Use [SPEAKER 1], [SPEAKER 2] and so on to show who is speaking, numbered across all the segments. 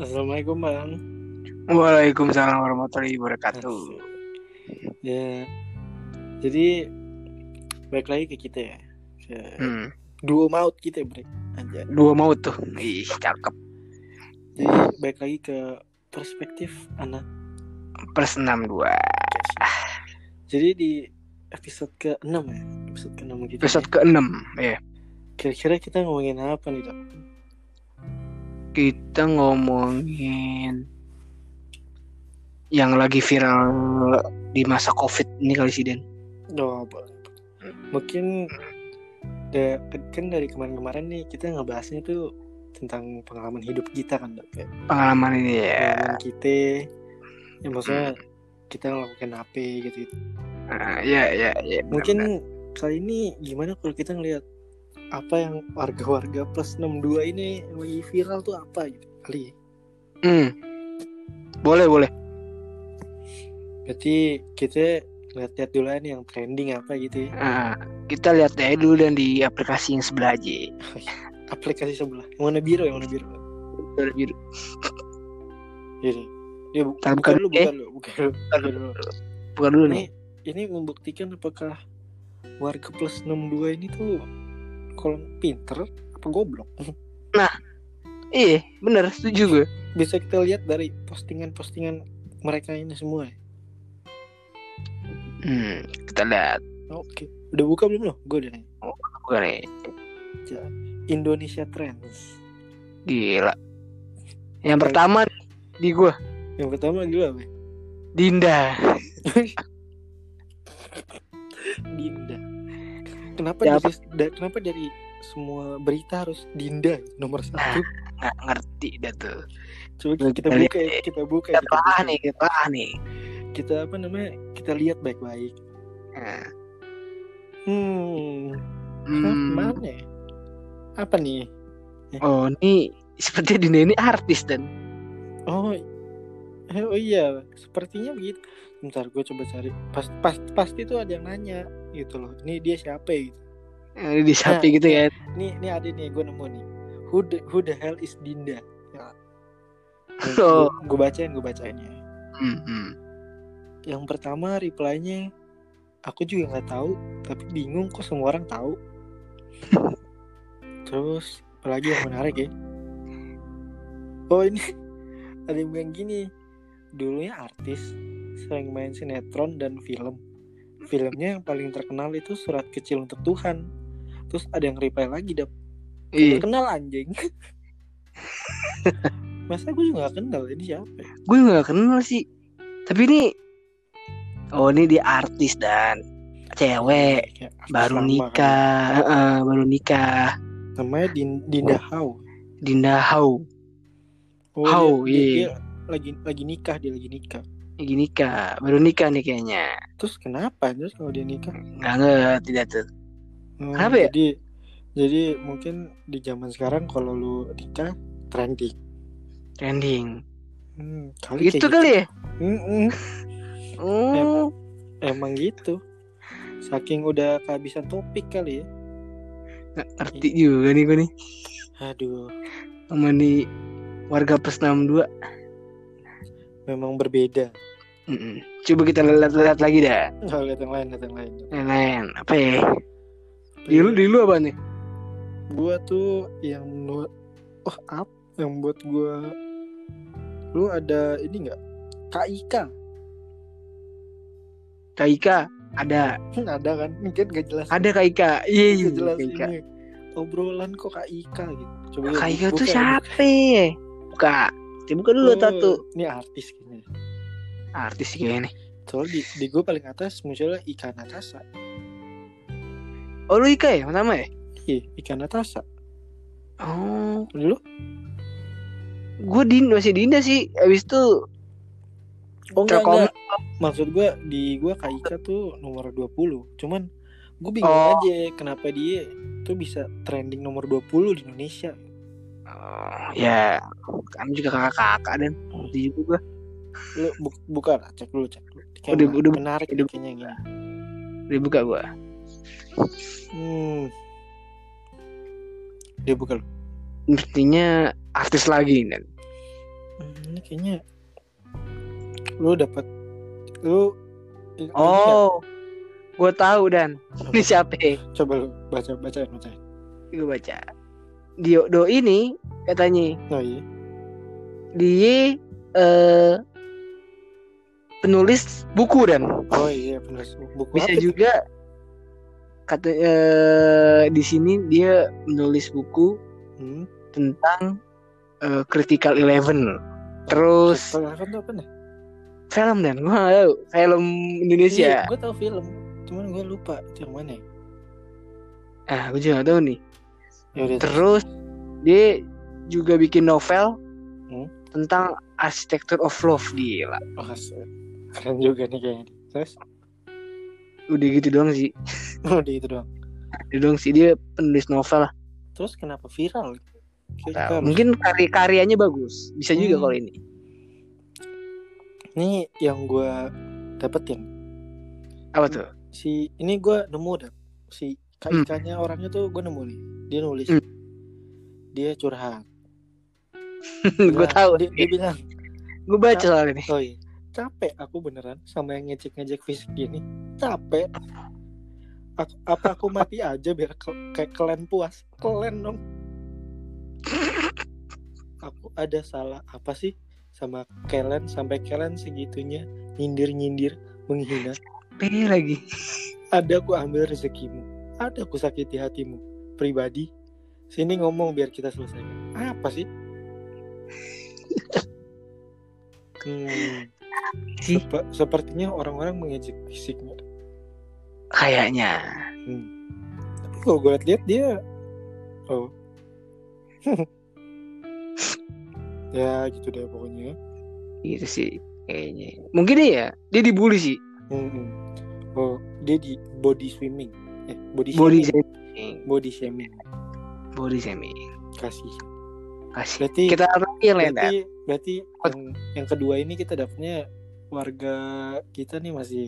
[SPEAKER 1] Assalamualaikum bang.
[SPEAKER 2] Waalaikumsalam warahmatullahi wabarakatuh.
[SPEAKER 1] Ya, jadi balik lagi ke kita ya. Ke
[SPEAKER 2] Hmm.
[SPEAKER 1] duo maut kita break aja.
[SPEAKER 2] Dua maut tuh. Ih, cakep.
[SPEAKER 1] Jadi balik lagi ke perspektif anak.
[SPEAKER 2] Plus 62.
[SPEAKER 1] Jadi di episode ke-6 ya. Episode ke-6 gitu.
[SPEAKER 2] Episode
[SPEAKER 1] ya.
[SPEAKER 2] ke-6 ya.
[SPEAKER 1] Kira-kira kita ngomongin apa nih, Dok?
[SPEAKER 2] Kita ngomongin yang lagi viral di masa Covid ini kali sih, Den.
[SPEAKER 1] Oh, mungkin da- kan dari kemarin-kemarin nih kita ngebahasnya tuh tentang pengalaman hidup kita kan, Dok. Kayak
[SPEAKER 2] Pengalaman ini ya.
[SPEAKER 1] pengalaman kita ya maksudnya kita ngelakuin apa gitu,
[SPEAKER 2] Ah, ya, ya, ya. benar-benar.
[SPEAKER 1] mungkin kali ini gimana kalau kita ngelihat apa yang warga-warga plus 62 ini yang lagi viral tuh apa gitu kali ya.
[SPEAKER 2] Hmm. Boleh, boleh.
[SPEAKER 1] berarti kita lihat-lihat dulu nih yang trending apa gitu ya
[SPEAKER 2] Ah, kita lihat aja dulu dan di aplikasi yang sebelah aja.
[SPEAKER 1] aplikasi sebelah yang warna biru yang warna biru
[SPEAKER 2] Udah biru.
[SPEAKER 1] jadi dia bu
[SPEAKER 2] Ntar
[SPEAKER 1] buka
[SPEAKER 2] buka
[SPEAKER 1] dulu
[SPEAKER 2] dulu, eh.
[SPEAKER 1] buka dulu buka dulu buka dulu
[SPEAKER 2] Buka dulu
[SPEAKER 1] ini
[SPEAKER 2] nih.
[SPEAKER 1] ini membuktikan apakah warga plus 62 ini tuh kalau pinter apa goblok
[SPEAKER 2] Iya, bener, setuju gue.
[SPEAKER 1] bisa kita lihat dari postingan-postingan mereka ini semua ya.
[SPEAKER 2] Hmm, kita lihat.
[SPEAKER 1] Oke, udah buka belum lo? Gue udah nih.
[SPEAKER 2] Buka nih.
[SPEAKER 1] Indonesia Trends.
[SPEAKER 2] Gila. Yang pertama di gua
[SPEAKER 1] Yang pertama gila apa?
[SPEAKER 2] Dinda.
[SPEAKER 1] Kenapa
[SPEAKER 2] Ya,
[SPEAKER 1] dari da- kenapa dari semua berita harus Dinda nomor satu?
[SPEAKER 2] Nggak ngerti dah tuh.
[SPEAKER 1] Coba
[SPEAKER 2] Kita
[SPEAKER 1] kita buka ya, kita buka.
[SPEAKER 2] Kita
[SPEAKER 1] kita
[SPEAKER 2] telah
[SPEAKER 1] buka.
[SPEAKER 2] nih, kita nih.
[SPEAKER 1] Kita apa namanya? Kita lihat baik-baik.
[SPEAKER 2] Nah,
[SPEAKER 1] Hmm, Hah,
[SPEAKER 2] hmm.
[SPEAKER 1] mana? ya? Apa nih?
[SPEAKER 2] Oh, ini seperti Dinda ini artis dan
[SPEAKER 1] Oh, eh, oh iya, sepertinya begitu. Bentar, gue coba cari. Pas, pas, pasti tuh ada yang nanya gitu loh. Ini dia siapa ya? Gitu.
[SPEAKER 2] eh, di sapi
[SPEAKER 1] Nah,
[SPEAKER 2] gitu ya.
[SPEAKER 1] Nih, nih ada nih, gue nemu nih. Who the, who the hell is Dinda? Ya.
[SPEAKER 2] Oh.
[SPEAKER 1] Gue bacain, gue bacain ya.
[SPEAKER 2] Hmm, hmm.
[SPEAKER 1] Yang pertama reply-nya, aku juga nggak tahu, tapi bingung kok semua orang tahu. Terus, apalagi yang menarik ya? Oh ini ada yang bilang gini, dulunya artis, sering main sinetron dan film. Filmnya yang paling terkenal itu Surat Kecil untuk Tuhan. Terus ada yang reply lagi, dap.
[SPEAKER 2] Iya,
[SPEAKER 1] Kenal anjing. Masa gue juga gak kenal ini siapa? ya?
[SPEAKER 2] gue nggak kenal sih. Tapi ini Oh, ini dia artis dan cewek
[SPEAKER 1] artis
[SPEAKER 2] baru
[SPEAKER 1] kan.
[SPEAKER 2] nikah, Heeh, baru nikah.
[SPEAKER 1] Namanya Din- Dinda Hau.
[SPEAKER 2] Dinda Hau
[SPEAKER 1] Oh,
[SPEAKER 2] Hau,
[SPEAKER 1] dia, dia-
[SPEAKER 2] iya.
[SPEAKER 1] dia lagi lagi nikah, dia lagi nikah.
[SPEAKER 2] Lagi nikah, baru nikah nih kayaknya.
[SPEAKER 1] Terus kenapa? Terus kalau dia nikah?
[SPEAKER 2] Nggak ngerti dah tuh.
[SPEAKER 1] Hmm,
[SPEAKER 2] Kenapa ya?
[SPEAKER 1] Jadi jadi mungkin di zaman sekarang kalau lu nikah trending.
[SPEAKER 2] Trending.
[SPEAKER 1] Hmm, kali
[SPEAKER 2] Gitu kali ya?
[SPEAKER 1] Mm-mm,
[SPEAKER 2] Oh,
[SPEAKER 1] emang gitu. Saking udah kehabisan topik kali ya.
[SPEAKER 2] nggak ngerti juga nih gue nih.
[SPEAKER 1] Aduh,
[SPEAKER 2] Sama nih warga plus 62.
[SPEAKER 1] memang berbeda.
[SPEAKER 2] Mm-mm. Coba kita lihat-lihat lagi dah.
[SPEAKER 1] Nggak lihat yang lain, lihat yang lain.
[SPEAKER 2] Yang lain apa ya? Di lu, di lu apa nih?
[SPEAKER 1] Gua tuh yang menurut oh apa yang buat gua lu ada ini nggak KIK
[SPEAKER 2] Kaika ada,
[SPEAKER 1] ada kan kan gak jelas
[SPEAKER 2] ada Kaika. Iya iya
[SPEAKER 1] jelas
[SPEAKER 2] Kaika.
[SPEAKER 1] ini obrolan kok KIK gitu coba
[SPEAKER 2] Kaika
[SPEAKER 1] buka
[SPEAKER 2] tuh siapa? ya? Buka. Buka dulu
[SPEAKER 1] Oh, ini artis kayaknya
[SPEAKER 2] Artis sih kayaknya nih.
[SPEAKER 1] soalnya di, di gue paling atas munculnya Ika Natasha
[SPEAKER 2] Oh lu Ika ya pertama ya?
[SPEAKER 1] iya Ika Natasha
[SPEAKER 2] Oh,
[SPEAKER 1] dulu
[SPEAKER 2] gue din masih Dinda sih. Abis itu
[SPEAKER 1] oh enggak, enggak. maksud gue di gue KIK tuh nomor 20 cuman gue bingung
[SPEAKER 2] Oh.
[SPEAKER 1] aja kenapa dia tuh bisa trending nomor 20 di Indonesia
[SPEAKER 2] Oh, ya kami juga kakak-kakak dan ngerti juga gue.
[SPEAKER 1] Lu bu buka lah cek dulu cek dulu. Kayak
[SPEAKER 2] Udah- udah-
[SPEAKER 1] menarik
[SPEAKER 2] udah-
[SPEAKER 1] kayaknya gini.
[SPEAKER 2] Udah buka gue.
[SPEAKER 1] hmm. Dia buka lu.
[SPEAKER 2] Mestinya artis lagi dan
[SPEAKER 1] Hmm, ini kayaknya lu dapat lu?
[SPEAKER 2] Oh, gue tahu dan. Ini siapa?
[SPEAKER 1] coba lu baca baca baca.
[SPEAKER 2] Gue baca. Dio Do ini katanya.
[SPEAKER 1] Oh iya.
[SPEAKER 2] Dia eh penulis buku dan
[SPEAKER 1] oh iya penulis buku
[SPEAKER 2] bisa
[SPEAKER 1] apa
[SPEAKER 2] juga kata eh, di sini dia menulis buku
[SPEAKER 1] hmm.
[SPEAKER 2] tentang eh, Critical Eleven. Terus
[SPEAKER 1] Critical Eleven tuh apa nih
[SPEAKER 2] film dan gue gak tahu film Indonesia.
[SPEAKER 1] iya, gue tau film cuman gue lupa itu yang mana
[SPEAKER 2] Ah, gue juga gak tahu nih.
[SPEAKER 1] ya udah
[SPEAKER 2] Terus dia juga bikin novel
[SPEAKER 1] Hmm?
[SPEAKER 2] tentang arsitektur of love gila.
[SPEAKER 1] oh, keren juga nih kayaknya terus
[SPEAKER 2] Udah gitu doang sih.
[SPEAKER 1] udah itu doang
[SPEAKER 2] Udah doang sih dia penulis novel lah.
[SPEAKER 1] terus kenapa viral harus-
[SPEAKER 2] Mungkin karya karyanya bagus. Bisa juga
[SPEAKER 1] Hmm.
[SPEAKER 2] kalau ini.
[SPEAKER 1] ini yang gue dapetin
[SPEAKER 2] Apa tuh?
[SPEAKER 1] si ini gue nemu dah si
[SPEAKER 2] Hmm.
[SPEAKER 1] kaitannya orangnya tuh gue nemu nih dia nulis
[SPEAKER 2] Hmm.
[SPEAKER 1] dia curhat
[SPEAKER 2] gue tahu.
[SPEAKER 1] dia, dia bilang
[SPEAKER 2] Gue baca soal ini.
[SPEAKER 1] oh iya capek aku beneran sama yang ngecek-ngecek fisik gini. Capek. Aku, apa aku mati aja biar ke- kayak kalian puas? Kalian dong. Aku ada salah apa sih sama kalian? Sampai kalian segitunya nyindir-nyindir menghina.
[SPEAKER 2] P lagi.
[SPEAKER 1] ada aku ambil rezekimu. Ada aku sakiti hatimu. Pribadi. Sini ngomong biar kita selesaikan. Apa sih? Hmm,
[SPEAKER 2] Sih.
[SPEAKER 1] sepe- sepertinya orang-orang mengejek fisiknya
[SPEAKER 2] Kayaknya.
[SPEAKER 1] hmm. tapi kalau gue lihat dia oh ya gitu deh pokoknya
[SPEAKER 2] Gitu sih. Kayaknya. Mungkin dia ya. Dia dibully sih.
[SPEAKER 1] Hmm. oh dia di body swimming eh body
[SPEAKER 2] Body
[SPEAKER 1] shaming
[SPEAKER 2] shaming.
[SPEAKER 1] body shaming
[SPEAKER 2] Body shaming.
[SPEAKER 1] kasih
[SPEAKER 2] Kasih.
[SPEAKER 1] berarti
[SPEAKER 2] Kita lagi yang lain.
[SPEAKER 1] Berarti yang, yang kedua ini kita dapetnya warga kita nih masih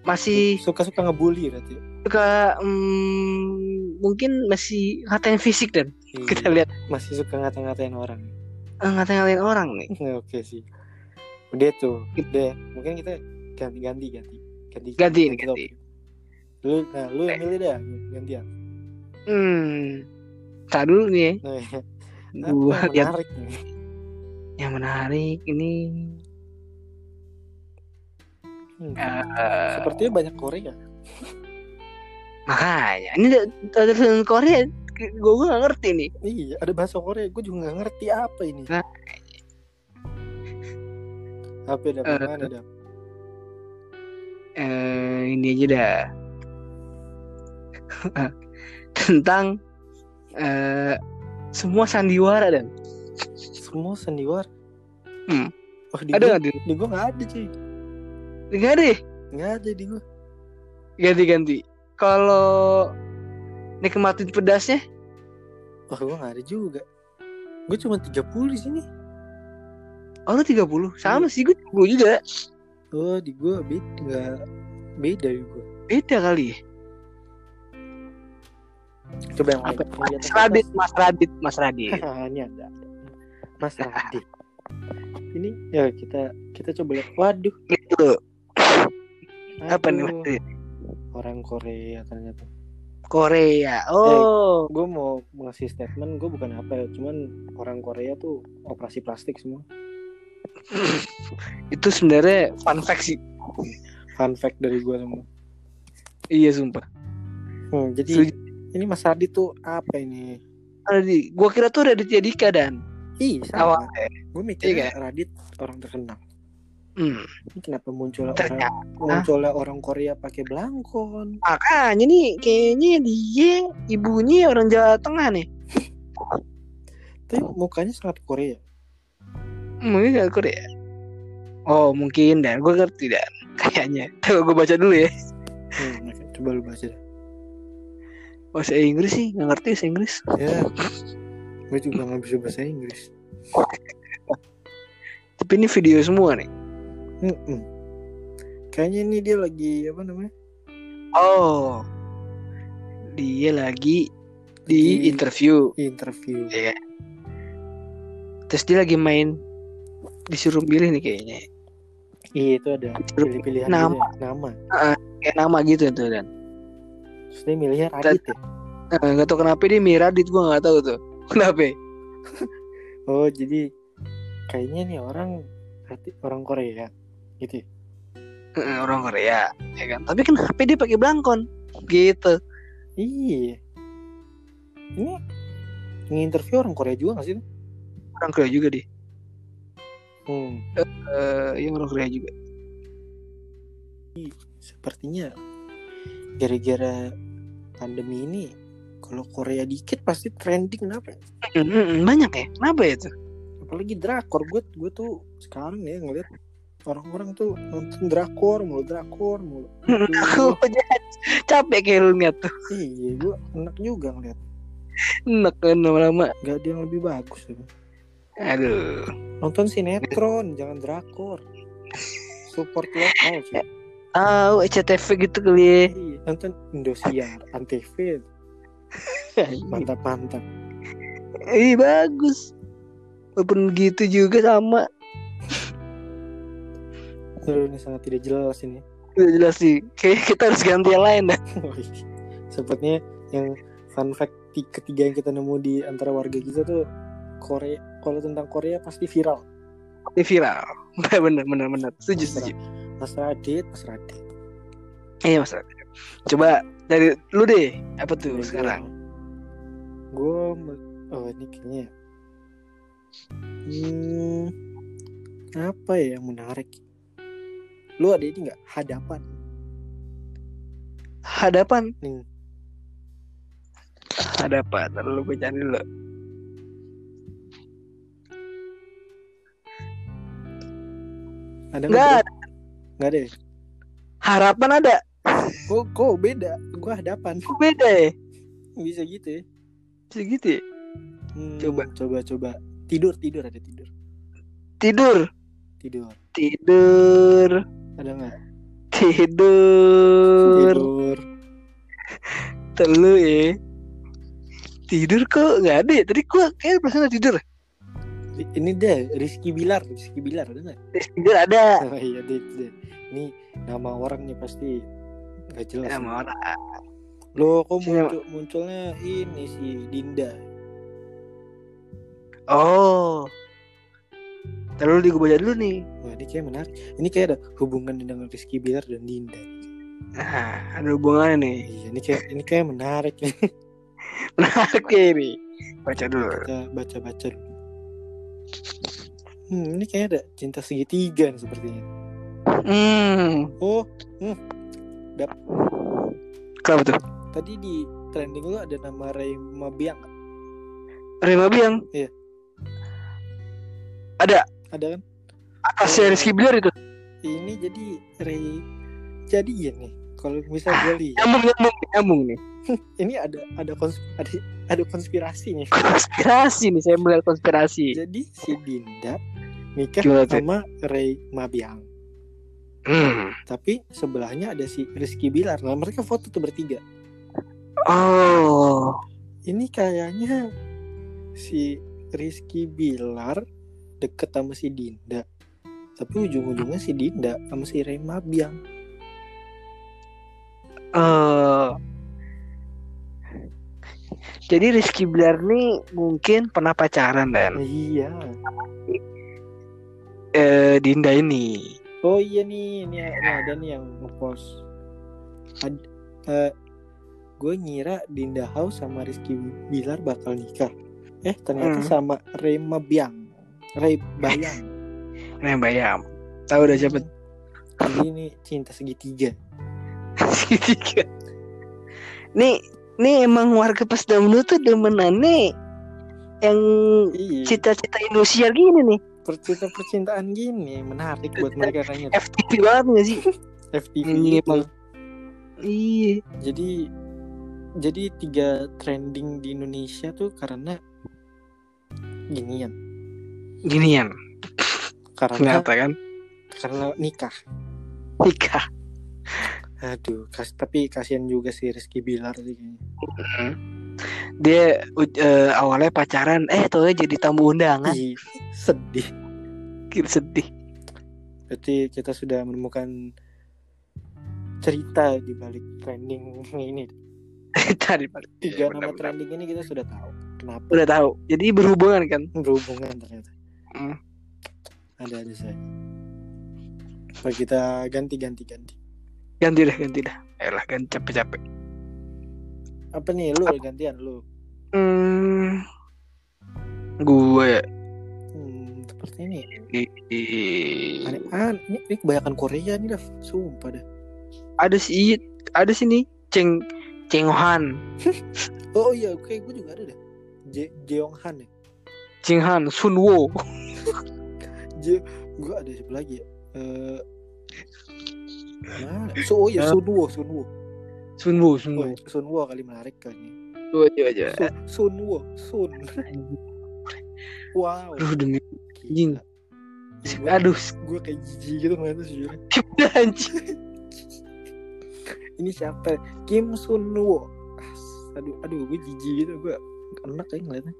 [SPEAKER 2] Masih
[SPEAKER 1] suka-suka ngebully berarti?
[SPEAKER 2] Suka mm, mungkin masih ngatain fisik dan.
[SPEAKER 1] Iya,
[SPEAKER 2] kita lihat.
[SPEAKER 1] masih suka ngata-ngatain orang.
[SPEAKER 2] Eh, ngatain orang nih.
[SPEAKER 1] oke sih. Udah tuh udah. Mungkin kita ganti. Ganti ganti ganti
[SPEAKER 2] Ganti. ini, ganti.
[SPEAKER 1] lu nah lu yang milih dah gantian
[SPEAKER 2] Hmm. Tar dulu nih. ya.
[SPEAKER 1] nah, apa
[SPEAKER 2] Gua
[SPEAKER 1] yang menarik nih
[SPEAKER 2] yang menarik ini.
[SPEAKER 1] Hmm,
[SPEAKER 2] eh,
[SPEAKER 1] sepertinya banyak Korea.
[SPEAKER 2] Makanya ini ada ada film Korea gue gue gak ngerti nih.
[SPEAKER 1] Iya ada bahasa Korea gue juga nggak ngerti apa ini.
[SPEAKER 2] Nah.
[SPEAKER 1] apa dah
[SPEAKER 2] Eh,
[SPEAKER 1] mana dah
[SPEAKER 2] eh ini aja dah. Tentang eh semua sandiwara dan
[SPEAKER 1] semua sandiwara
[SPEAKER 2] Hmm.
[SPEAKER 1] Wah, di
[SPEAKER 2] ada
[SPEAKER 1] gua,
[SPEAKER 2] nggak di
[SPEAKER 1] di gua nggak ada cuy.
[SPEAKER 2] Nggak ada ya?
[SPEAKER 1] nggak ada di gua.
[SPEAKER 2] Ganti-ganti. Kalau nikmatin pedasnya?
[SPEAKER 1] Wah gua nggak ada juga. Gue cuma 30 di sini.
[SPEAKER 2] Oh lu 30 sama sih gue 30 juga.
[SPEAKER 1] Oh di gua beda nggak beda di gua.
[SPEAKER 2] Beda kali ya?
[SPEAKER 1] Coba yang lain.
[SPEAKER 2] Apa?
[SPEAKER 1] Di
[SPEAKER 2] Mas Radit Mas Radit Mas Radit.
[SPEAKER 1] Ini ada. Mas Radit ini ya kita kita coba lihat. Waduh.
[SPEAKER 2] Itu apa nih Mas
[SPEAKER 1] orang Korea ternyata.
[SPEAKER 2] Korea. Oh.
[SPEAKER 1] gue mau ngasih statement gue bukan apa ya cuman orang Korea tuh operasi plastik semua.
[SPEAKER 2] Itu sebenarnya fun fact sih.
[SPEAKER 1] Fun fact dari gue semua.
[SPEAKER 2] Iya sumpah.
[SPEAKER 1] Hmm, jadi ini Mas Radit tuh apa ini?
[SPEAKER 2] Radit gua kira tuh Radit Dika dan
[SPEAKER 1] Ih, sama.
[SPEAKER 2] awal
[SPEAKER 1] Gue mikirnya
[SPEAKER 2] Iya.
[SPEAKER 1] Radit orang terkenal.
[SPEAKER 2] hmm.
[SPEAKER 1] Ini kenapa muncul orang munculnya orang Korea pakai belangkon?
[SPEAKER 2] makanya nih kayaknya dia ibunya orang Jawa Tengah nih
[SPEAKER 1] Tapi mukanya sangat Korea.
[SPEAKER 2] mungkin gak Korea oh mungkin dan gue ngerti dan kayaknya coba gue baca dulu ya
[SPEAKER 1] Hmm, coba lu baca
[SPEAKER 2] bahasa Inggris sih nggak ngerti bahasa Inggris
[SPEAKER 1] Ya, gue juga nggak bisa bahasa Inggris.
[SPEAKER 2] tapi ini video semua nih
[SPEAKER 1] Mm-mm. Kayaknya ini dia lagi apa namanya?
[SPEAKER 2] oh dia lagi di
[SPEAKER 1] Di-
[SPEAKER 2] interview
[SPEAKER 1] Interview.
[SPEAKER 2] ya terus dia lagi main disuruh pilih nih kayaknya.
[SPEAKER 1] Iya itu ada pilih-pilihan
[SPEAKER 2] Nama.
[SPEAKER 1] gitu ya, nama.
[SPEAKER 2] Kayak nama gitu tuh dan.
[SPEAKER 1] Terus dia milihnya Radit ya.
[SPEAKER 2] Nggak tahu kenapa dia Miradit gue nggak tahu tuh. Kenapa?
[SPEAKER 1] Oh jadi kayaknya nih orang Radit orang Korea gitu. ya.
[SPEAKER 2] Orang Korea, ya kan. Tapi kenapa dia pakai belangkon? Gitu.
[SPEAKER 1] Iya. Ini nginterview orang Korea juga gak sih?
[SPEAKER 2] Orang Korea juga dia.
[SPEAKER 1] Hmm.
[SPEAKER 2] Eh, yang orang Korea juga.
[SPEAKER 1] Sepertinya gara-gara pandemi ini kalau Korea dikit pasti trending kenapa? ya?
[SPEAKER 2] Mm, mm, mm, banyak ya. Kenapa ya tuh?
[SPEAKER 1] Apalagi drakor gue gue tuh sekarang ya ngeliat orang-orang tuh nonton drakor mulu drakor mulu.
[SPEAKER 2] Aku capek kayak lu ngeliat tuh.
[SPEAKER 1] iya gue enak juga ngeliat.
[SPEAKER 2] Enak kan lama-lama.
[SPEAKER 1] Gak ada yang lebih bagus ya.
[SPEAKER 2] Aduh.
[SPEAKER 1] Nonton sinetron jangan drakor. Support lokal sih.
[SPEAKER 2] Ah, SCTV gitu kali ya.
[SPEAKER 1] Iya, nonton Indosiar, Antv, mantap-mantap.
[SPEAKER 2] Ih bagus. Walaupun gitu juga sama.
[SPEAKER 1] Aduh, ini sangat tidak jelas ini.
[SPEAKER 2] Udah jelas sih. Kayak kita harus ganti yang lain dah.
[SPEAKER 1] Sepertinya yang fun fact ti- ketiga yang kita nemu di antara warga kita tuh Korea. Kalau tentang Korea pasti viral.
[SPEAKER 2] Ini viral. Bener bener bener. Setuju setuju.
[SPEAKER 1] Mas Radit, Mas Radit.
[SPEAKER 2] Iya mas. Coba dari lu deh. Apa tuh sekarang?
[SPEAKER 1] Gue, oh ini kayaknya. Hmm, apa ya yang menarik? Lu ada ini nggak hadapan?
[SPEAKER 2] Hadapan.
[SPEAKER 1] Nih.
[SPEAKER 2] Hadapan. Lalu gue cari dulu.
[SPEAKER 1] Ada
[SPEAKER 2] Nggak.
[SPEAKER 1] Nggak ada. ya?
[SPEAKER 2] Harapan ada.
[SPEAKER 1] Kok, kok beda? Gue hadapan.
[SPEAKER 2] Kok beda ya?
[SPEAKER 1] Bisa gitu ya?
[SPEAKER 2] Bisa gitu ya?
[SPEAKER 1] Hmm,
[SPEAKER 2] Coba.
[SPEAKER 1] coba, coba. Tidur, tidur ada tidur.
[SPEAKER 2] Tidur.
[SPEAKER 1] Tidur.
[SPEAKER 2] Tidur.
[SPEAKER 1] Ada nggak?
[SPEAKER 2] Tidur.
[SPEAKER 1] Tidur.
[SPEAKER 2] Telu ya. Tidur kok nggak ada ya? Tadi gua kayak perasaan tidur.
[SPEAKER 1] Ini deh Rizky Bilar, Rizky Bilar ada nggak?
[SPEAKER 2] Tidur ada.
[SPEAKER 1] Oh, iya deh, deh. Ini nama orang nih pasti nggak jelas. Nih.
[SPEAKER 2] orang.
[SPEAKER 1] Loh, kok muncul, munculnya ini si Dinda.
[SPEAKER 2] Oh. Terus di gue baca dulu nih.
[SPEAKER 1] Wah, ini kayak menarik. Ini kayak ada hubungan dengan Rizky Bilar dan Dinda.
[SPEAKER 2] Nah, ada hubungannya nih.
[SPEAKER 1] Iya, ini kayak ini kayak menarik nih.
[SPEAKER 2] Menarik ya ini. Baca dulu.
[SPEAKER 1] Baca baca baca dulu. Hmm, ini kayak ada cinta segitiga nih sepertinya.
[SPEAKER 2] Hmm.
[SPEAKER 1] Oh,
[SPEAKER 2] Kenapa tuh?
[SPEAKER 1] tadi di trending lu ada nama Ray Mabiang nggak?
[SPEAKER 2] Rema Biang.
[SPEAKER 1] Iya.
[SPEAKER 2] Ada
[SPEAKER 1] Ada kan?
[SPEAKER 2] atasnya Rizky Bilar itu.
[SPEAKER 1] Ini jadi Ray jadi ya nih. Kalau bisa gue lihat,
[SPEAKER 2] Nyambung nyambung nyambung nih.
[SPEAKER 1] ini ada ada kons ada, ada konspirasi nih.
[SPEAKER 2] Konspirasi nih saya melihat konspirasi.
[SPEAKER 1] Jadi si Dinda nikah
[SPEAKER 2] Gimana
[SPEAKER 1] sama Ray Mabiang.
[SPEAKER 2] Hmm.
[SPEAKER 1] Tapi sebelahnya ada si Rizky Bilar. Nah, mereka foto tuh bertiga.
[SPEAKER 2] Oh.
[SPEAKER 1] Ini kayaknya si Rizky Bilar deket sama si Dinda. Tapi ujung-ujungnya si Dinda sama si Ray Mabiang.
[SPEAKER 2] Eh. Jadi Rizky Bilar nih mungkin pernah pacaran dan
[SPEAKER 1] Iya.
[SPEAKER 2] eh, Dinda ini.
[SPEAKER 1] Oh iya nih, ini, ini ada nih yang ngepost. Ad, eh, gue ngira Dinda House sama Rizky Bilar bakal nikah. Eh ternyata
[SPEAKER 2] Hmm.
[SPEAKER 1] sama Ray Mabiang. Ray Bayang.
[SPEAKER 2] Nah, bayam. Tahu udah siapa?
[SPEAKER 1] Jadi ini cinta segitiga.
[SPEAKER 2] Segitiga. Nih, nih emang warga pas dahulu tuh demenannya yang
[SPEAKER 1] Iya.
[SPEAKER 2] cita-cita Indosiar gini nih.
[SPEAKER 1] Percinta percintaan gini menarik buat mereka kayaknya.
[SPEAKER 2] FTV banget gak sih?
[SPEAKER 1] FTV
[SPEAKER 2] Ini
[SPEAKER 1] gitu.
[SPEAKER 2] Iya.
[SPEAKER 1] Jadi jadi tiga trending di Indonesia tuh karena ginian.
[SPEAKER 2] Ginian.
[SPEAKER 1] Karena
[SPEAKER 2] Ternyata kan.
[SPEAKER 1] karena nikah.
[SPEAKER 2] Nikah.
[SPEAKER 1] Aduh, kas, tapi kasihan juga sih Rizky Bilar sih kayaknya.
[SPEAKER 2] Dia u- eh, awalnya pacaran, eh tuh jadi tamu undangan.
[SPEAKER 1] Ih, sedih.
[SPEAKER 2] Kira sedih.
[SPEAKER 1] Berarti kita sudah menemukan cerita di balik trending ini.
[SPEAKER 2] Tadi balik.
[SPEAKER 1] Tiga
[SPEAKER 2] Iya,
[SPEAKER 1] nama trending ini kita sudah tahu. Kenapa
[SPEAKER 2] Udah tahu. Jadi berhubungan kan?
[SPEAKER 1] berhubungan ternyata.
[SPEAKER 2] Hmm.
[SPEAKER 1] Ada-ada saja. Apa kita ganti-ganti ganti.
[SPEAKER 2] Ganti dah, ganti dah. Elah, ganti capek-capek.
[SPEAKER 1] Apa nih lu gantian lu?
[SPEAKER 2] Hmm. Gue
[SPEAKER 1] Ini.
[SPEAKER 2] i-
[SPEAKER 1] Aneh, an, ini, ini kebanyakan Korea nih dah. Sumpah dah.
[SPEAKER 2] ada sih ada sini Ceng Cenghan
[SPEAKER 1] Oh iya, oke, gue juga ada dah. Je Jeong Han ya.
[SPEAKER 2] Cenghan Sunwo
[SPEAKER 1] Je gue ada siapa lagi ya? Eh mana? So, oh iya,
[SPEAKER 2] Eh.
[SPEAKER 1] Sunwo, Sunwo.
[SPEAKER 2] Sunwo
[SPEAKER 1] Oh,
[SPEAKER 2] Sunwo
[SPEAKER 1] Sunwo kali menarik kali ini.
[SPEAKER 2] Coba coba coba
[SPEAKER 1] Sun, Sunwo, Sun. Wow.
[SPEAKER 2] aduh demi
[SPEAKER 1] Gila. Gue,
[SPEAKER 2] aduh
[SPEAKER 1] gue kayak jijik gitu ngeliatnya sejujurnya.
[SPEAKER 2] anjing
[SPEAKER 1] Ini siapa? Kim Sunwo. As, Aduh, aduh, gue jijik gitu. Gue enak kayak ngeliatnya.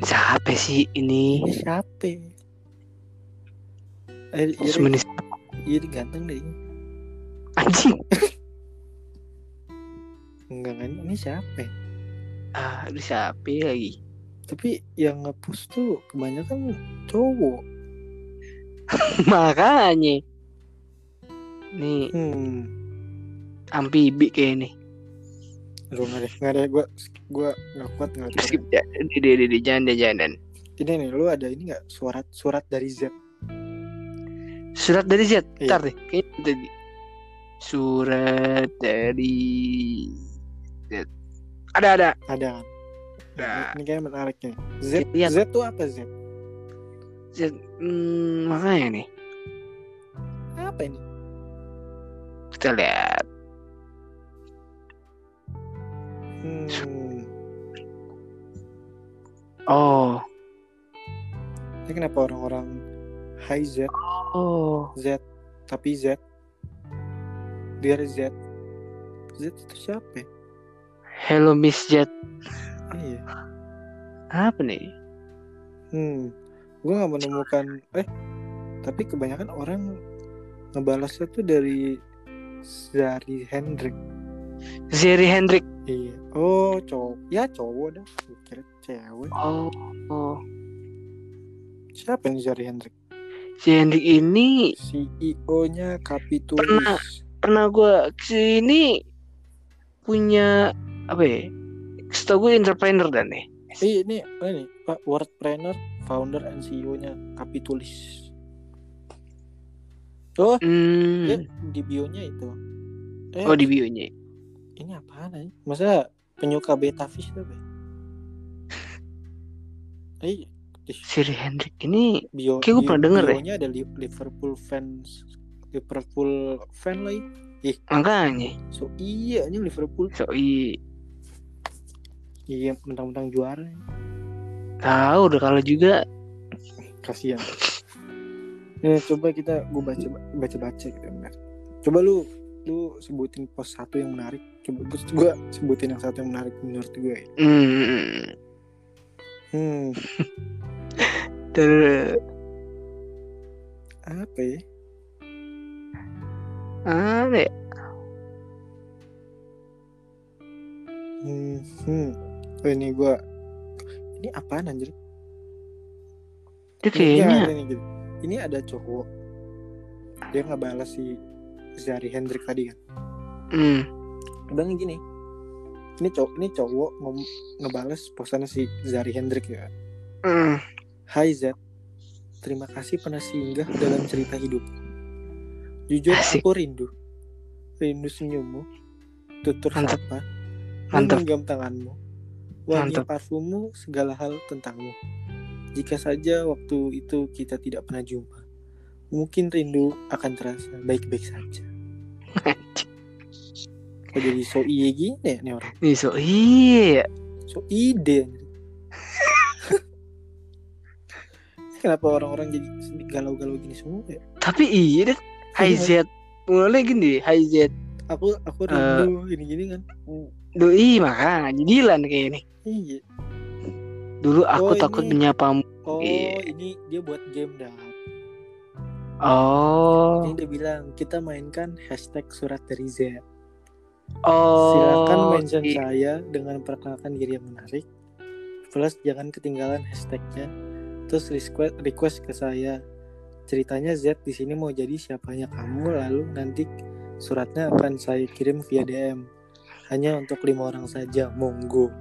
[SPEAKER 2] siapa sih ini
[SPEAKER 1] Ini siapa? Eh, iya, iya, ganteng deh.
[SPEAKER 2] anjing
[SPEAKER 1] Enggak kan? Ini siapa?
[SPEAKER 2] ah aduh siapa lagi
[SPEAKER 1] Tapi yang ngepost tuh kebanyakan cowok.
[SPEAKER 2] makanya nih
[SPEAKER 1] Hmm.
[SPEAKER 2] amfibi kayak nih
[SPEAKER 1] Aduh, nggak deh, nggak deh. Gue, gue nggak kuat ngeliat
[SPEAKER 2] skip
[SPEAKER 1] Korea.
[SPEAKER 2] ya di di di, di jangan deh, jangan dan
[SPEAKER 1] Ini nih, lu ada ini nggak surat surat dari Z?
[SPEAKER 2] surat dari Z
[SPEAKER 1] Iya.
[SPEAKER 2] ntar deh kayaknya tadi surat dari Z ada ada
[SPEAKER 1] Ada kan? Nah, ini kayaknya menarik nih. Z,
[SPEAKER 2] Lihat.
[SPEAKER 1] Z tuh apa Z?
[SPEAKER 2] Z hmm, makanya nih
[SPEAKER 1] Apa ini?
[SPEAKER 2] kita lihat
[SPEAKER 1] Hmm.
[SPEAKER 2] oh
[SPEAKER 1] Ini kenapa orang-orang Hai Z,
[SPEAKER 2] oh
[SPEAKER 1] Z, tapi Z, biar Z, Z itu siapa? ya?
[SPEAKER 2] hello Miss Z
[SPEAKER 1] Iya.
[SPEAKER 2] apa nih
[SPEAKER 1] Hmm, gue nggak menemukan. Eh, tapi kebanyakan orang ngebalasnya tuh dari Zari Hendrik.
[SPEAKER 2] Zeri Hendrik
[SPEAKER 1] Iya. Oh, cowok. Ya cowok dah. Gua kira cewek.
[SPEAKER 2] oh oh
[SPEAKER 1] Siapa nih Zari Hendrik?
[SPEAKER 2] si Hendrik ini
[SPEAKER 1] CEO-nya Kapitulis.
[SPEAKER 2] Pernah. pernah gue ke sini punya apa ya setahu gue entrepreneur dan nih
[SPEAKER 1] Eh, ini ini Pak Wordpreneur, founder and CEO-nya Kapitulis. Oh,
[SPEAKER 2] hmm.
[SPEAKER 1] dia di bio-nya itu. Eh,
[SPEAKER 2] oh di bio-nya
[SPEAKER 1] ini apaan aja? Masa penyuka beta fish tuh, Be? Eh, ih,
[SPEAKER 2] Zeri Hendrik ini
[SPEAKER 1] bio
[SPEAKER 2] Kayak
[SPEAKER 1] bio-
[SPEAKER 2] pernah denger deh.
[SPEAKER 1] bionya ada Li- Liverpool fans Liverpool fan lagi
[SPEAKER 2] makanya
[SPEAKER 1] so iya ini Liverpool
[SPEAKER 2] so i
[SPEAKER 1] iya mentang-mentang juara.
[SPEAKER 2] Tahu udah kalau juga.
[SPEAKER 1] Kasihan. Ya coba kita gue baca baca baca gitu benar coba lu lu sebutin pos satu yang menarik. Coba gue gue sebutin yang satu yang menarik menurut gue
[SPEAKER 2] hmm,
[SPEAKER 1] hmm.
[SPEAKER 2] Ter
[SPEAKER 1] apa ya?
[SPEAKER 2] Apa ya?
[SPEAKER 1] Hmm, hmm. Oh, ini gue ini apaan anjir Ini
[SPEAKER 2] kayaknya
[SPEAKER 1] ada nih, gitu. Ini ada cowok. Dia nggak balas si Zari Hendrik tadi kan.
[SPEAKER 2] hmm,
[SPEAKER 1] Bilangnya gini. Ini cowok, ini cowok ngom, ngebales posannya si Zari Hendrik ya.
[SPEAKER 2] hmm.
[SPEAKER 1] Hai Z, terima kasih pernah singgah dalam cerita hidup. Jujur
[SPEAKER 2] Asik.
[SPEAKER 1] aku rindu, rindu senyummu, tutur
[SPEAKER 2] Mantap.
[SPEAKER 1] sapa,
[SPEAKER 2] Mantap.
[SPEAKER 1] menggenggam tanganmu, wangi parfummu, segala hal tentangmu. Jika saja waktu itu kita tidak pernah jumpa, mungkin rindu akan terasa baik-baik saja. Kok jadi so iye gini ya nih orang?
[SPEAKER 2] Nih, so iya
[SPEAKER 1] So ide. Kenapa orang-orang jadi galau-galau gini semua ya?
[SPEAKER 2] tapi iya deh Hai Z mulai gini Hai Z
[SPEAKER 1] Aku aku rindu gini-gini kan.
[SPEAKER 2] Doi makanya jilan kayak ini
[SPEAKER 1] Iya.
[SPEAKER 2] dulu aku
[SPEAKER 1] Oh,
[SPEAKER 2] takut
[SPEAKER 1] ini.
[SPEAKER 2] menyapamu
[SPEAKER 1] Oh,
[SPEAKER 2] Iya.
[SPEAKER 1] ini dia buat game dah.
[SPEAKER 2] Oh.
[SPEAKER 1] Ini dia bilang kita mainkan hashtag surat dari Z.
[SPEAKER 2] Oh.
[SPEAKER 1] Silakan mention
[SPEAKER 2] i-
[SPEAKER 1] saya dengan perkenalkan diri yang menarik. Plus jangan ketinggalan hashtagnya. Terus request request ke saya. Ceritanya Z di sini mau jadi siapanya kamu lalu nanti suratnya akan saya kirim via DM. Hanya untuk lima orang saja. Monggo.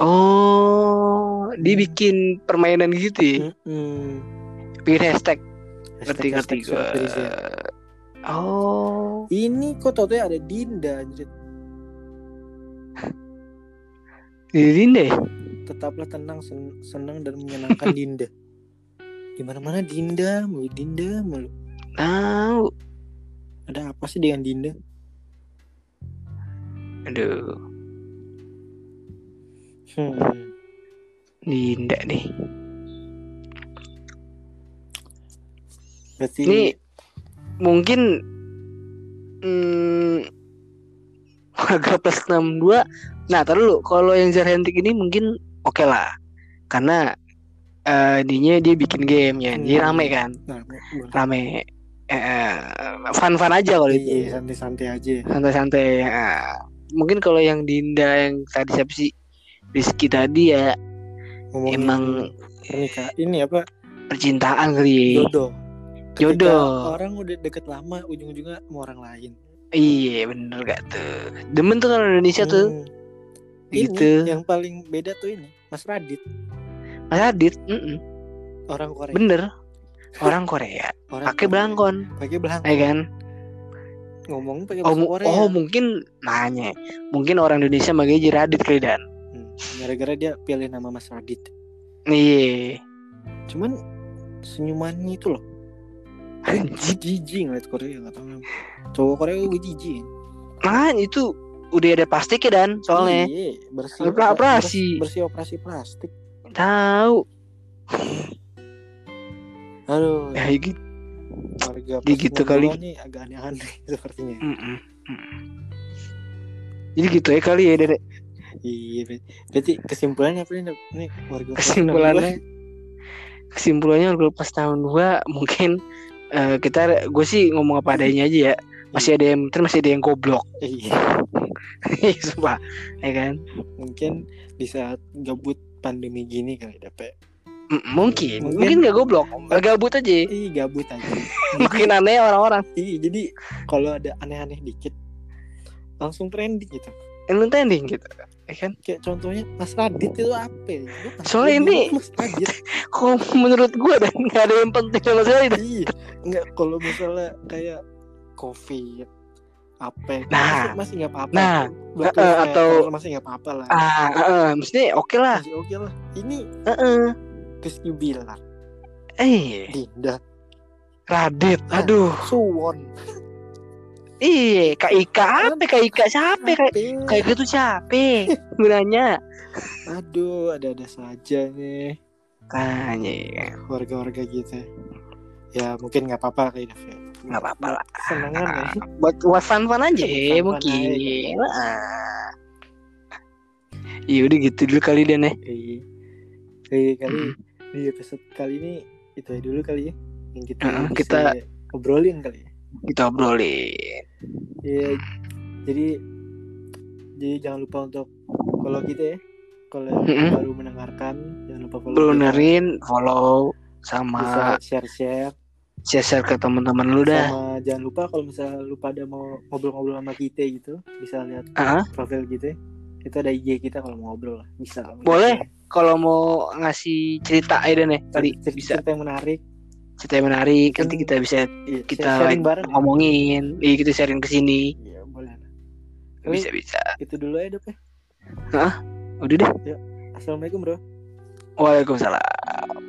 [SPEAKER 2] Oh, dia
[SPEAKER 1] Hmm.
[SPEAKER 2] bikin permainan gitu ya.
[SPEAKER 1] Mm-mm.
[SPEAKER 2] Bikin hashtag. Ngerti ngerti
[SPEAKER 1] Z.
[SPEAKER 2] gua. Oh.
[SPEAKER 1] Ini kok tau ada Dinda anjir.
[SPEAKER 2] Didin deh.
[SPEAKER 1] Tetaplah tenang, sen- senang dan menyenangkan Dinda. Di mana-mana Dinda, mulu Dinda, mulu.
[SPEAKER 2] Tahu.
[SPEAKER 1] Ada apa sih dengan Dinda?
[SPEAKER 2] Aduh,
[SPEAKER 1] Hmm.
[SPEAKER 2] Dinda nih.
[SPEAKER 1] Berarti
[SPEAKER 2] Ini mungkin hmm, harga plus 62 nah taruh dulu. Kalau yang Zerhentik ini mungkin oke lah. Karena eh dinya dia bikin game ya jadi
[SPEAKER 1] Hmm.
[SPEAKER 2] rame kan?
[SPEAKER 1] Nah,
[SPEAKER 2] rame. Eh fun fun aja kalau
[SPEAKER 1] iya,
[SPEAKER 2] itu.
[SPEAKER 1] santai-santai aja.
[SPEAKER 2] santai-santai eh, mungkin kalau yang Dinda yang tadi siapa sih Rizky tadi ya
[SPEAKER 1] Ngomongin
[SPEAKER 2] Emang-
[SPEAKER 1] pernikahan ini apa?
[SPEAKER 2] percintaan kali ya.
[SPEAKER 1] Jodoh. Ketika
[SPEAKER 2] Jodoh.
[SPEAKER 1] Orang udah deket lama, ujung-ujungnya sama orang lain.
[SPEAKER 2] iya bener gak tuh demen tuh kalau Indonesia tuh
[SPEAKER 1] Hmm. Ini
[SPEAKER 2] gitu
[SPEAKER 1] yang paling beda tuh ini, Mas Radit,
[SPEAKER 2] Mas Adit mm-mm.
[SPEAKER 1] orang Korea.
[SPEAKER 2] bener orang Korea pakai belangkon
[SPEAKER 1] Pakai belangkon.
[SPEAKER 2] ya kan
[SPEAKER 1] Ngomong pakai
[SPEAKER 2] oh,
[SPEAKER 1] bahasa
[SPEAKER 2] mu-
[SPEAKER 1] Korea.
[SPEAKER 2] oh mungkin nanya mungkin orang Indonesia manggilnya jadi Radit kali dan
[SPEAKER 1] Hmm, Gara-gara dia pilih nama Mas Radit.
[SPEAKER 2] iya
[SPEAKER 1] Cuman senyumannya itu loh. Jijik ngeliat Korea nggak tahu kenapa. Cowok Korea gue jijik.
[SPEAKER 2] nah itu udah ada plastik ya dan soalnya
[SPEAKER 1] Iya, bersih
[SPEAKER 2] Opera- operasi.
[SPEAKER 1] bersih operasi plastik.
[SPEAKER 2] tahu
[SPEAKER 1] Aduh,
[SPEAKER 2] ya gitu
[SPEAKER 1] warga
[SPEAKER 2] dia gitu kali.
[SPEAKER 1] nih agak aneh-aneh sepertinya.
[SPEAKER 2] Mm-mm. Mm-mm. jadi gitu ya kali ya Dede
[SPEAKER 1] Iya, ber- berarti kesimpulannya apa nih? Nih warga
[SPEAKER 2] kesimpulannya kesimpulannya kalau pas tahun 2 mungkin eh, kita gue sih ngomong apa adanya aja ya masih ada yang terus masih ada yang goblok
[SPEAKER 1] 62. Iya,
[SPEAKER 2] sumpah ya kan
[SPEAKER 1] mungkin di saat gabut pandemi gini kali dapet.
[SPEAKER 2] Mungkin
[SPEAKER 1] Mungkin-
[SPEAKER 2] mungkin nggak goblok nggak gabut aja
[SPEAKER 1] Ih, gabut aja.
[SPEAKER 2] makin aneh orang-orang
[SPEAKER 1] Iya, jadi kalau ada aneh-aneh dikit langsung trending gitu.
[SPEAKER 2] yang trending gitu ya kan
[SPEAKER 1] Kayak contohnya Mas Radit itu apa? ya? Nggak
[SPEAKER 2] Soalnya ini-
[SPEAKER 1] Mas Radit.
[SPEAKER 2] kok menurut gue dan nggak ada yang penting sama sekali
[SPEAKER 1] iya, enggak kalau misalnya kayak covid apa
[SPEAKER 2] Nah.
[SPEAKER 1] masih, nggak apa-apa
[SPEAKER 2] Nah, eh, atau-
[SPEAKER 1] masih nggak apa-apa lah
[SPEAKER 2] ah eh, maksudnya oke lah
[SPEAKER 1] masih oke lah ini
[SPEAKER 2] eh eh.
[SPEAKER 1] Rizky Bilar
[SPEAKER 2] eh
[SPEAKER 1] Dinda.
[SPEAKER 2] Radit
[SPEAKER 1] Ah.
[SPEAKER 2] aduh.
[SPEAKER 1] Suwon.
[SPEAKER 2] Iya kak Ika. Apa kak Ika? Siapa? Kak
[SPEAKER 1] Ape.
[SPEAKER 2] kayak gitu siapa? Gunanya
[SPEAKER 1] aduh ada-ada saja nih.
[SPEAKER 2] Kayaknya
[SPEAKER 1] warga-warga gitu ya mungkin nggak apa-apa kayak Dav, ya.
[SPEAKER 2] nggak apa-apa lah.
[SPEAKER 1] Senengan ya
[SPEAKER 2] buat buat fun fun aja
[SPEAKER 1] fun-fun
[SPEAKER 2] mungkin. Iya udah gitu dulu kali dan ya.
[SPEAKER 1] Iya. Iya kali.
[SPEAKER 2] Mm.
[SPEAKER 1] Di episode kali ini itu aja dulu kali ya yang kita bisa
[SPEAKER 2] kita-
[SPEAKER 1] ngobrolin kali ya.
[SPEAKER 2] Kita obrolin.
[SPEAKER 1] Iya. Jadi jadi jangan lupa untuk follow kita ya. Kalau yang
[SPEAKER 2] Mm-mm.
[SPEAKER 1] baru mendengarkan jangan lupa follow.
[SPEAKER 2] Belum
[SPEAKER 1] kita.
[SPEAKER 2] follow sama
[SPEAKER 1] share-share
[SPEAKER 2] share-share ke teman-teman lu dah.
[SPEAKER 1] sama jangan lupa kalau misalnya lu pada mau ngobrol-ngobrol sama kita gitu bisa lihat
[SPEAKER 2] Ah,
[SPEAKER 1] profil kita itu ada IG kita kalau mau ngobrol lah bisa
[SPEAKER 2] Boleh. Kalau mau ngasih cerita ya dan ya kali
[SPEAKER 1] cerita,
[SPEAKER 2] bisa
[SPEAKER 1] cerita yang menarik
[SPEAKER 2] cerita yang menarik nanti
[SPEAKER 1] Hmm.
[SPEAKER 2] kita bisa
[SPEAKER 1] iya,
[SPEAKER 2] kita
[SPEAKER 1] sharing bareng ya.
[SPEAKER 2] ngomongin, iya kita sharing ke sini.
[SPEAKER 1] iya boleh
[SPEAKER 2] Bisa bisa.
[SPEAKER 1] itu dulu ya dok ya
[SPEAKER 2] Udah deh.
[SPEAKER 1] assalamualaikum bro
[SPEAKER 2] Waalaikumsalam.